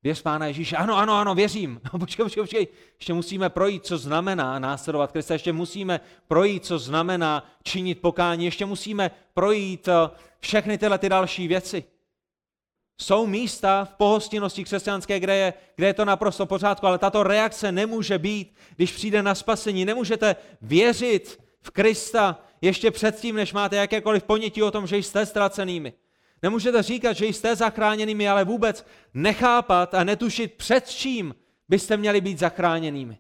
Věř Pána Ježíše. Ano, ano, ano, věřím. No, počkej, počkej, počkej. Ještě musíme projít, co znamená následovat Krista. Ještě musíme projít, co znamená činit pokání. Ještě musíme projít eh, všechny tyhle ty další věci. Jsou místa v pohostinnosti křesťanské, kde je, kde je to naprosto pořádku, ale tato reakce nemůže být, když přijde na spasení. Nemůžete věřit v Krista ještě předtím, než máte jakékoliv ponětí o tom, že jste ztracenými. Nemůžete říkat, že jste zachráněnými, ale vůbec nechápat a netušit, před čím byste měli být zachráněnými.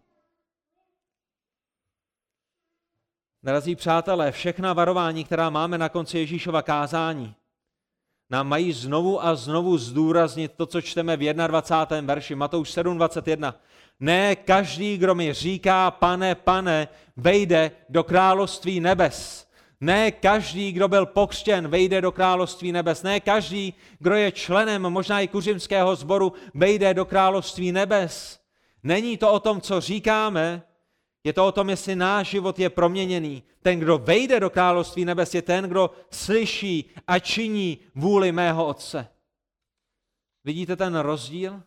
Drazí přátelé, všechna varování, která máme na konci Ježíšova kázání, nám mají znovu a znovu zdůraznit to, co čteme v 21. verši, Matouš 7.21. Ne každý, kdo mi říká, pane, pane, vejde do království nebes. Ne každý, kdo byl pokřtěn, vejde do království nebes. Ne každý, kdo je členem možná i kuřimského sboru, vejde do království nebes. Není to o tom, co říkáme, je to o tom, jestli náš život je proměněný. Ten, kdo vejde do království nebes, je ten, kdo slyší a činí vůli mého Otce. Vidíte ten rozdíl?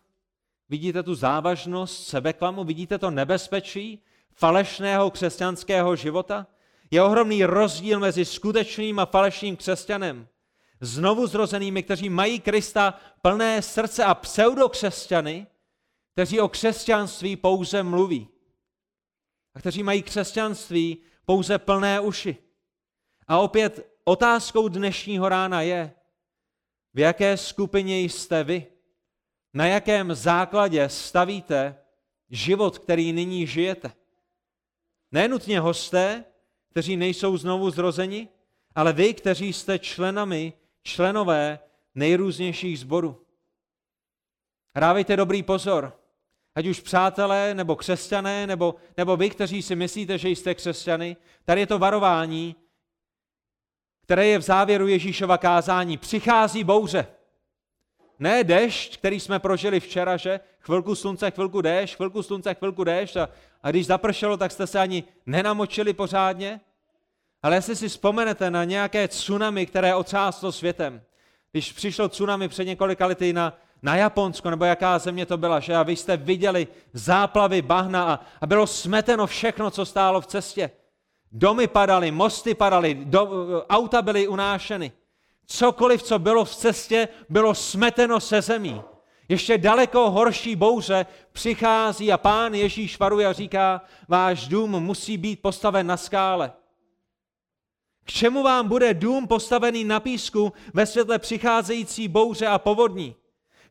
Vidíte tu závažnost sebeklamu? Vidíte to nebezpečí falešného křesťanského života? Je ohromný rozdíl mezi skutečným a falešným křesťanem. Znovu zrozenými, kteří mají Krista plné srdce a pseudokřesťany, kteří o křesťanství pouze mluví a kteří mají křesťanství pouze plné uši. A opět otázkou dnešního rána je, v jaké skupině jste vy? Na jakém základě stavíte život, který nyní žijete? Nenutně hosté, kteří nejsou znovu zrozeni, ale vy, kteří jste členami, členové nejrůznějších zborů. Hrávejte dobrý pozor, ať už přátelé, nebo křesťané, nebo, nebo vy, kteří si myslíte, že jste křesťany, tady je to varování, které je v závěru Ježíšova kázání. Přichází bouře. Ne dešť, který jsme prožili včera, že chvilku slunce, chvilku déšť, chvilku slunce, chvilku déšť a, a když zapršelo, tak jste se ani nenamočili pořádně. Ale jestli si vzpomenete na nějaké tsunami, které otřáslo světem, když přišlo tsunami před několika lety na, na Japonsko, nebo jaká země to byla, že a vy jste viděli záplavy bahna a, a bylo smeteno všechno, co stálo v cestě. Domy padaly, mosty padaly, do, auta byly unášeny. Cokoliv, co bylo v cestě, bylo smeteno se zemí. Ještě daleko horší bouře přichází a pán Ježíš varuje a říká, váš dům musí být postaven na skále. K čemu vám bude dům postavený na písku ve světle přicházející bouře a povodní?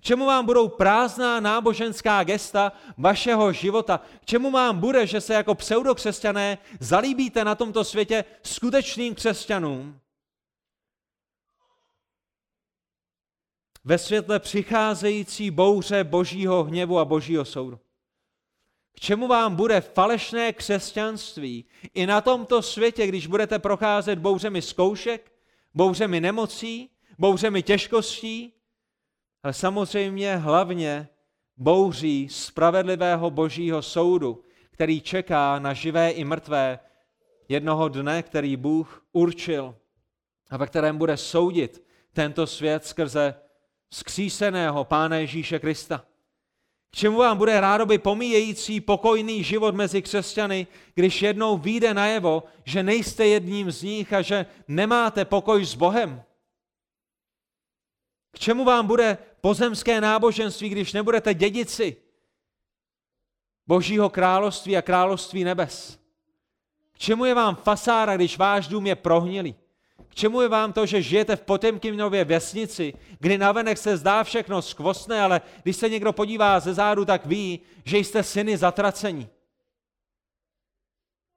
K čemu vám budou prázdná náboženská gesta vašeho života? K čemu vám bude, že se jako pseudokřesťané zalíbíte na tomto světě skutečným křesťanům? Ve světle přicházející bouře božího hněvu a božího soudu. K čemu vám bude falešné křesťanství i na tomto světě, když budete procházet bouřemi zkoušek, bouřemi nemocí, bouřemi těžkostí, ale samozřejmě hlavně bouří spravedlivého božího soudu, který čeká na živé i mrtvé jednoho dne, který Bůh určil a ve kterém bude soudit tento svět skrze skříseného Pána Ježíše Krista. K čemu vám bude rádoby pomíjející pokojný život mezi křesťany, když jednou vyjde najevo, že nejste jedním z nich a že nemáte pokoj s Bohem? K čemu vám bude pozemské náboženství, když nebudete dědici Božího království a království nebes? K čemu je vám fasára, když váš dům je prohnilý? K čemu je vám to, že žijete v Potemkinově vesnici, kdy navenek se zdá všechno skvostné, ale když se někdo podívá ze zádu, tak ví, že jste syny zatracení.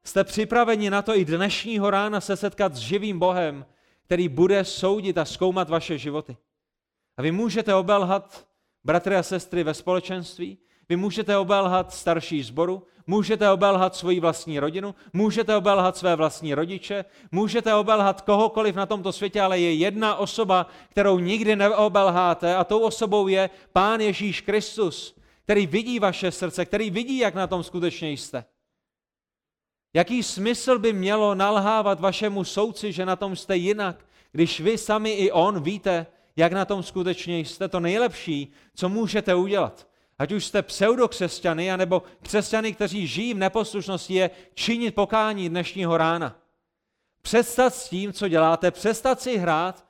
Jste připraveni na to i dnešního rána se setkat s živým Bohem, který bude soudit a zkoumat vaše životy. A vy můžete obelhat bratry a sestry ve společenství, vy můžete obelhat starší zboru, můžete obelhat svoji vlastní rodinu, můžete obelhat své vlastní rodiče, můžete obelhat kohokoliv na tomto světě, ale je jedna osoba, kterou nikdy neobelháte a tou osobou je Pán Ježíš Kristus, který vidí vaše srdce, který vidí, jak na tom skutečně jste. Jaký smysl by mělo nalhávat vašemu souci, že na tom jste jinak, když vy sami i on víte, jak na tom skutečně jste to nejlepší, co můžete udělat ať už jste pseudokřesťany, anebo křesťany, kteří žijí v neposlušnosti, je činit pokání dnešního rána. Přestat s tím, co děláte, přestat si hrát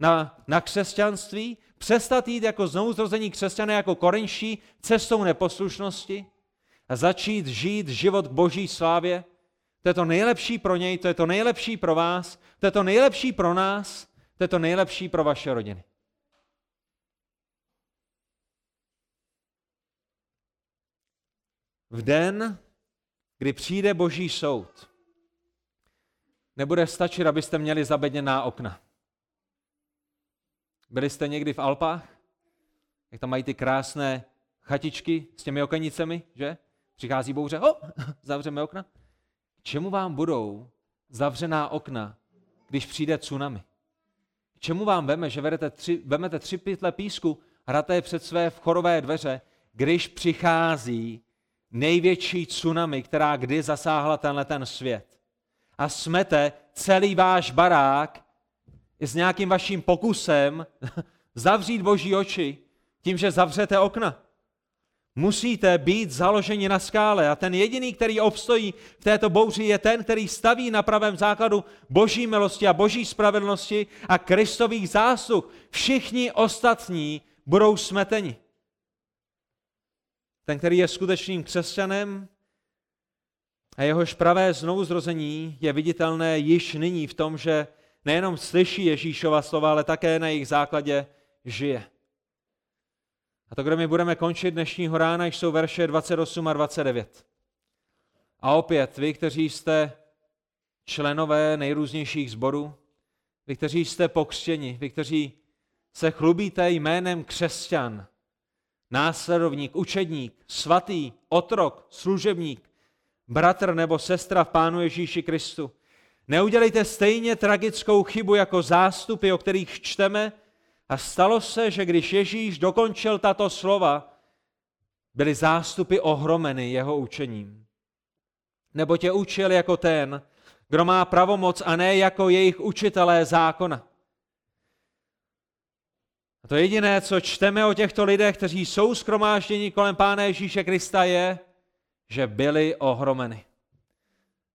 na, na křesťanství, přestat jít jako znovuzrození křesťané, jako korinští, cestou neposlušnosti a začít žít život k boží slávě. To je to nejlepší pro něj, to je to nejlepší pro vás, to je to nejlepší pro nás, to je to nejlepší pro vaše rodiny. V den, kdy přijde boží soud, nebude stačit, abyste měli zabedněná okna. Byli jste někdy v Alpách? Jak tam mají ty krásné chatičky s těmi okenicemi, že? Přichází bouře, ho, zavřeme okna. Čemu vám budou zavřená okna, když přijde tsunami? Čemu vám veme, že vedete tři, vemete tři pytle písku, hrate je před své vchorové dveře, když přichází největší tsunami, která kdy zasáhla tenhle ten svět. A smete celý váš barák s nějakým vaším pokusem zavřít boží oči tím, že zavřete okna. Musíte být založeni na skále a ten jediný, který obstojí v této bouři, je ten, který staví na pravém základu boží milosti a boží spravedlnosti a kristových zásluh. Všichni ostatní budou smeteni. Ten, který je skutečným křesťanem a jehož pravé znovuzrození je viditelné již nyní v tom, že nejenom slyší Ježíšova slova, ale také na jejich základě žije. A to, kde my budeme končit dnešního rána, jsou verše 28 a 29. A opět, vy, kteří jste členové nejrůznějších zborů, vy, kteří jste pokřtěni, vy, kteří se chlubíte jménem křesťan, následovník, učedník, svatý, otrok, služebník, bratr nebo sestra v Pánu Ježíši Kristu. Neudělejte stejně tragickou chybu jako zástupy, o kterých čteme, a stalo se, že když Ježíš dokončil tato slova, byly zástupy ohromeny jeho učením. Nebo tě učil jako ten, kdo má pravomoc a ne jako jejich učitelé zákona. To jediné, co čteme o těchto lidech, kteří jsou skromážděni kolem Pána Ježíše Krista, je, že byli ohromeny.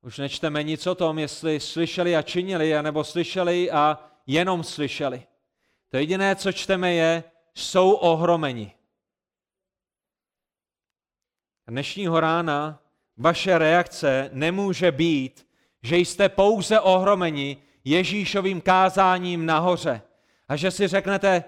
Už nečteme nic o tom, jestli slyšeli a činili, anebo slyšeli a jenom slyšeli. To jediné, co čteme, je, jsou ohromeni. Dnešního rána vaše reakce nemůže být, že jste pouze ohromeni, Ježíšovým kázáním nahoře. A že si řeknete,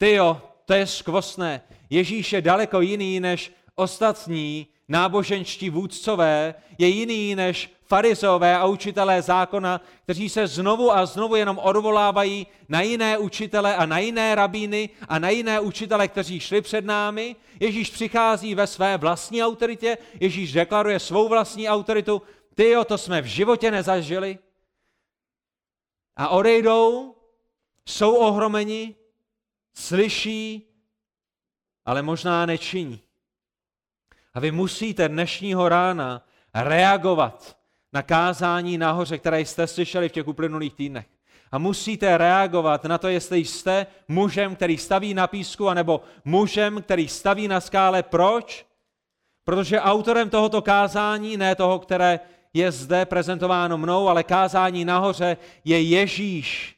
ty jo, to je skvostné. Ježíš je daleko jiný než ostatní náboženští vůdcové, je jiný než farizové a učitelé zákona, kteří se znovu a znovu jenom odvolávají na jiné učitele a na jiné rabíny a na jiné učitele, kteří šli před námi. Ježíš přichází ve své vlastní autoritě, Ježíš deklaruje svou vlastní autoritu. Ty jo, to jsme v životě nezažili. A odejdou, jsou ohromeni, slyší, ale možná nečiní. A vy musíte dnešního rána reagovat na kázání nahoře, které jste slyšeli v těch uplynulých týdnech. A musíte reagovat na to, jestli jste mužem, který staví na písku, anebo mužem, který staví na skále. Proč? Protože autorem tohoto kázání, ne toho, které je zde prezentováno mnou, ale kázání nahoře je Ježíš.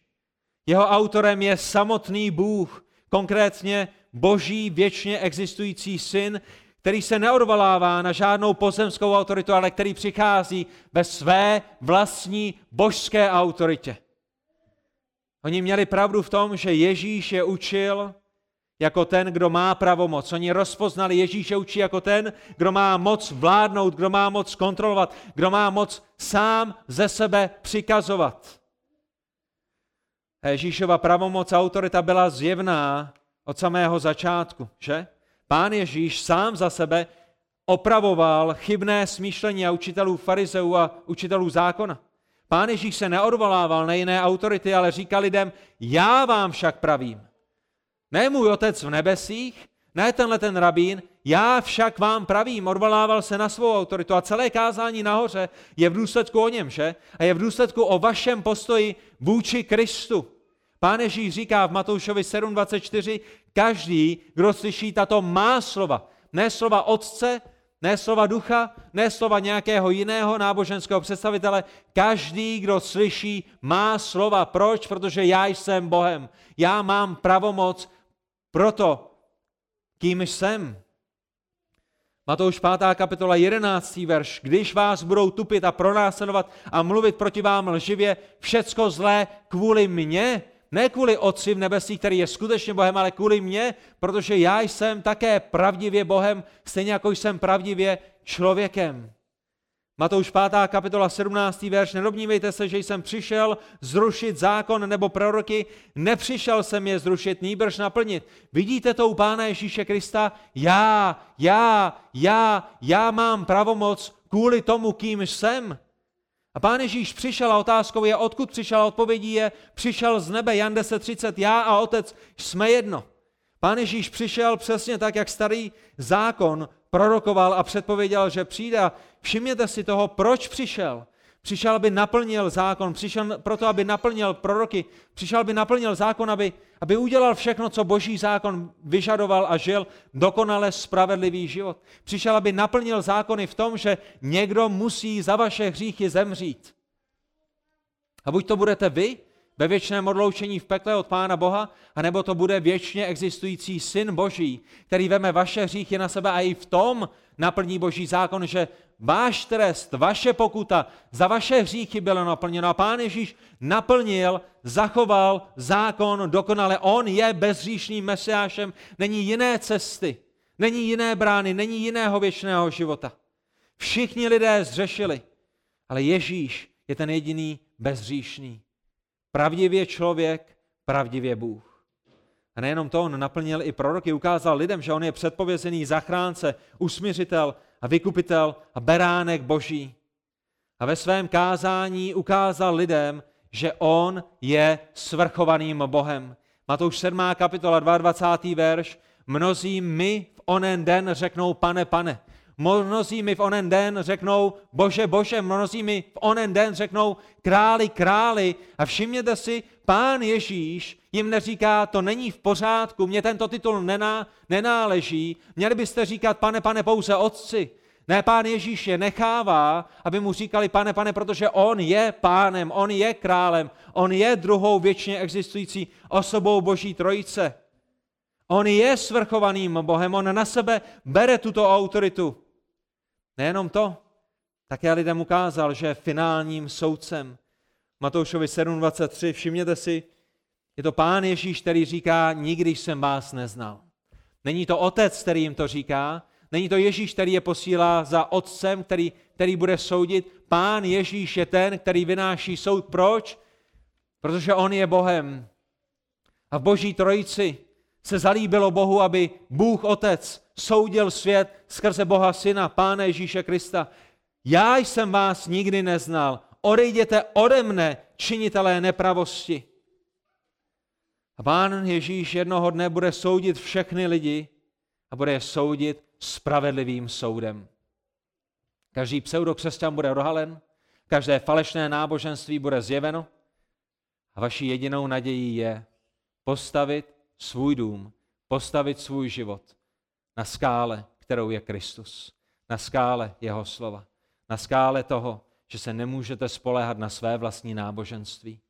Jeho autorem je samotný Bůh, konkrétně boží věčně existující syn, který se neodvolává na žádnou pozemskou autoritu, ale který přichází ve své vlastní božské autoritě. Oni měli pravdu v tom, že Ježíš je učil jako ten, kdo má pravomoc. Oni rozpoznali Ježíše učí jako ten, kdo má moc vládnout, kdo má moc kontrolovat, kdo má moc sám ze sebe přikazovat. Ježíšova pravomoc a autorita byla zjevná od samého začátku, že? Pán Ježíš sám za sebe opravoval chybné smýšlení a učitelů farizeů a učitelů zákona. Pán Ježíš se neodvolával na jiné autority, ale říkal lidem, já vám však pravím. Ne můj otec v nebesích, ne tenhle ten rabín, já však vám pravím, odvolával se na svou autoritu a celé kázání nahoře je v důsledku o něm, že? A je v důsledku o vašem postoji vůči Kristu. Pán Ježíš říká v Matoušovi 7.24, každý, kdo slyší tato má slova, ne slova otce, ne slova ducha, ne slova nějakého jiného náboženského představitele, každý, kdo slyší má slova. Proč? Protože já jsem Bohem. Já mám pravomoc proto, kým jsem. Matouš 5. kapitola 11. verš. Když vás budou tupit a pronásledovat a mluvit proti vám lživě, všecko zlé kvůli mně, ne kvůli Otci v nebesích, který je skutečně Bohem, ale kvůli mně, protože já jsem také pravdivě Bohem, stejně jako jsem pravdivě člověkem. Matouš 5. kapitola 17. verš. Nedobnívejte se, že jsem přišel zrušit zákon nebo proroky. Nepřišel jsem je zrušit, nýbrž naplnit. Vidíte to u Pána Ježíše Krista? Já, já, já, já mám pravomoc kvůli tomu, kým jsem. A pán Ježíš přišel a otázkou je, odkud přišel a odpovědí je, přišel z nebe, Jan 10.30, já a otec jsme jedno. Pán Ježíš přišel přesně tak, jak starý zákon prorokoval a předpověděl, že přijde. A všimněte si toho, proč přišel. Přišel, aby naplnil zákon, přišel proto, aby naplnil proroky, přišel, aby naplnil zákon, aby, aby udělal všechno, co boží zákon vyžadoval a žil dokonale spravedlivý život. Přišel, aby naplnil zákony v tom, že někdo musí za vaše hříchy zemřít. A buď to budete vy, ve věčném odloučení v pekle od Pána Boha, anebo to bude věčně existující Syn Boží, který veme vaše hříchy na sebe a i v tom naplní Boží zákon, že váš trest, vaše pokuta za vaše hříchy bylo naplněno. A Pán Ježíš naplnil, zachoval zákon dokonale. On je bezříšným mesiášem, není jiné cesty, není jiné brány, není jiného věčného života. Všichni lidé zřešili, ale Ježíš je ten jediný bezříšný. Pravdivě člověk, pravdivě Bůh. A nejenom to, on naplnil i proroky, ukázal lidem, že on je předpovězený zachránce, usmířitel a vykupitel a beránek boží. A ve svém kázání ukázal lidem, že on je svrchovaným Bohem. Matouš 7. kapitola 22. verš. Mnozí mi v onen den řeknou, pane, pane. Mnozí mi v onen den řeknou, bože, bože, mnozí mi v onen den řeknou, králi, králi. A všimněte si, pán Ježíš jim neříká, to není v pořádku, mě tento titul nená, nenáleží, měli byste říkat, pane, pane, pouze otci. Ne, pán Ježíš je nechává, aby mu říkali, pane, pane, protože on je pánem, on je králem, on je druhou věčně existující osobou Boží trojice. On je svrchovaným Bohem, on na sebe bere tuto autoritu. Nejenom to, také lidem ukázal, že finálním soudcem. Matoušovi 7.23, všimněte si, je to pán Ježíš, který říká, nikdy jsem vás neznal. Není to otec, který jim to říká, není to Ježíš, který je posílá za otcem, který, který bude soudit. Pán Ježíš je ten, který vynáší soud. Proč? Protože on je Bohem. A v boží trojici se zalíbilo Bohu, aby Bůh Otec soudil svět skrze Boha Syna, Pána Ježíše Krista. Já jsem vás nikdy neznal. Odejděte ode mne, činitelé nepravosti. A pán Ježíš jednoho dne bude soudit všechny lidi a bude je soudit spravedlivým soudem. Každý pseudokřesťan bude rohalen, každé falešné náboženství bude zjeveno a vaší jedinou nadějí je postavit svůj dům, postavit svůj život na skále, kterou je Kristus, na skále jeho slova, na skále toho, že se nemůžete spoléhat na své vlastní náboženství.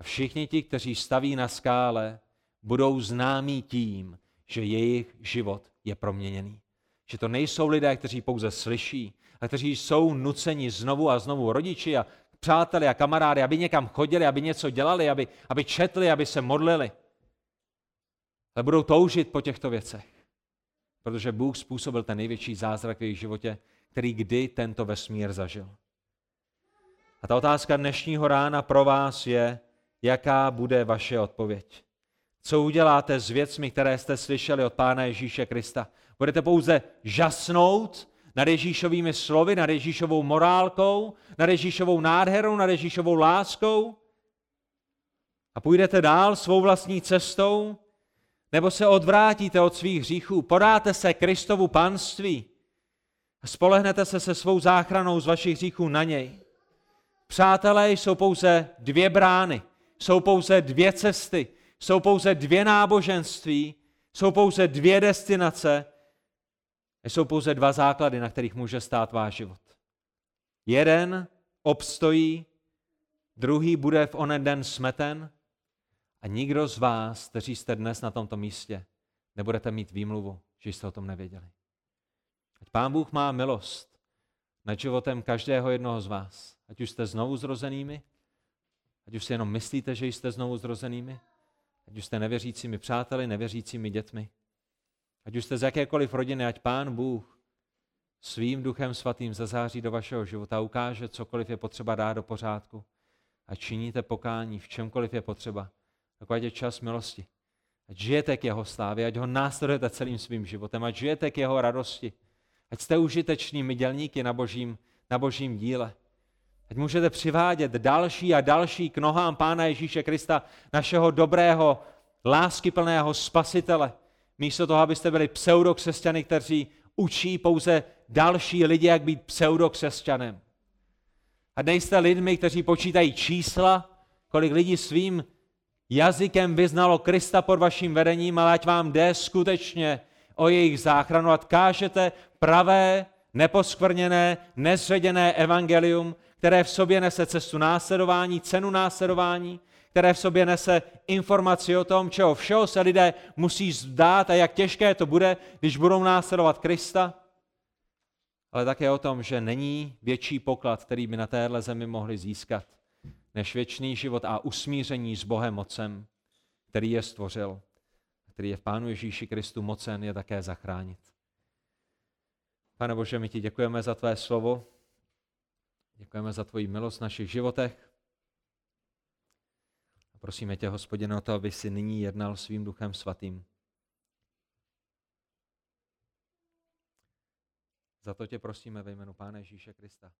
A všichni ti, kteří staví na skále, budou známí tím, že jejich život je proměněný. Že to nejsou lidé, kteří pouze slyší, a kteří jsou nuceni znovu a znovu rodiči a přáteli a kamarády, aby někam chodili, aby něco dělali, aby, aby četli, aby se modlili. Ale budou toužit po těchto věcech, protože Bůh způsobil ten největší zázrak v jejich životě, který kdy tento vesmír zažil. A ta otázka dnešního rána pro vás je, jaká bude vaše odpověď. Co uděláte s věcmi, které jste slyšeli od Pána Ježíše Krista? Budete pouze žasnout nad Ježíšovými slovy, nad Ježíšovou morálkou, nad Ježíšovou nádherou, nad Ježíšovou láskou? A půjdete dál svou vlastní cestou? Nebo se odvrátíte od svých hříchů, podáte se Kristovu panství a spolehnete se se svou záchranou z vašich hříchů na něj? Přátelé, jsou pouze dvě brány, jsou pouze dvě cesty, jsou pouze dvě náboženství, jsou pouze dvě destinace, jsou pouze dva základy, na kterých může stát váš život. Jeden obstojí, druhý bude v onen den smeten a nikdo z vás, kteří jste dnes na tomto místě, nebudete mít výmluvu, že jste o tom nevěděli. Ať Pán Bůh má milost nad životem každého jednoho z vás. Ať už jste znovu zrozenými, ať už si jenom myslíte, že jste znovu zrozenými, ať už jste nevěřícími přáteli, nevěřícími dětmi, ať už jste z jakékoliv rodiny, ať Pán Bůh svým duchem svatým zazáří do vašeho života, ukáže, cokoliv je potřeba dát do pořádku a činíte pokání v čemkoliv je potřeba. Takový je čas milosti. Ať žijete k jeho slávě, ať ho následujete celým svým životem, ať žijete k jeho radosti. Ať jste užitečnými dělníky na božím, na božím díle. Ať můžete přivádět další a další k nohám Pána Ježíše Krista, našeho dobrého, láskyplného spasitele. Místo toho, abyste byli pseudokřesťany, kteří učí pouze další lidi, jak být pseudokřesťanem. A nejste lidmi, kteří počítají čísla, kolik lidí svým jazykem vyznalo Krista pod vaším vedením, ale ať vám jde skutečně o jejich záchranu, ať kážete pravé, neposkvrněné, nezředěné evangelium, které v sobě nese cestu následování, cenu následování, které v sobě nese informaci o tom, čeho všeho se lidé musí zdát a jak těžké to bude, když budou následovat Krista, ale také o tom, že není větší poklad, který by na téhle zemi mohli získat, než věčný život a usmíření s Bohem Otcem, který je stvořil, který je v Pánu Ježíši Kristu mocen je také zachránit. Pane Bože, my ti děkujeme za tvé slovo, děkujeme za tvoji milost v našich životech. A prosíme tě, hospodine, o to, aby si nyní jednal svým duchem svatým. Za to tě prosíme ve jménu Pána Ježíše Krista.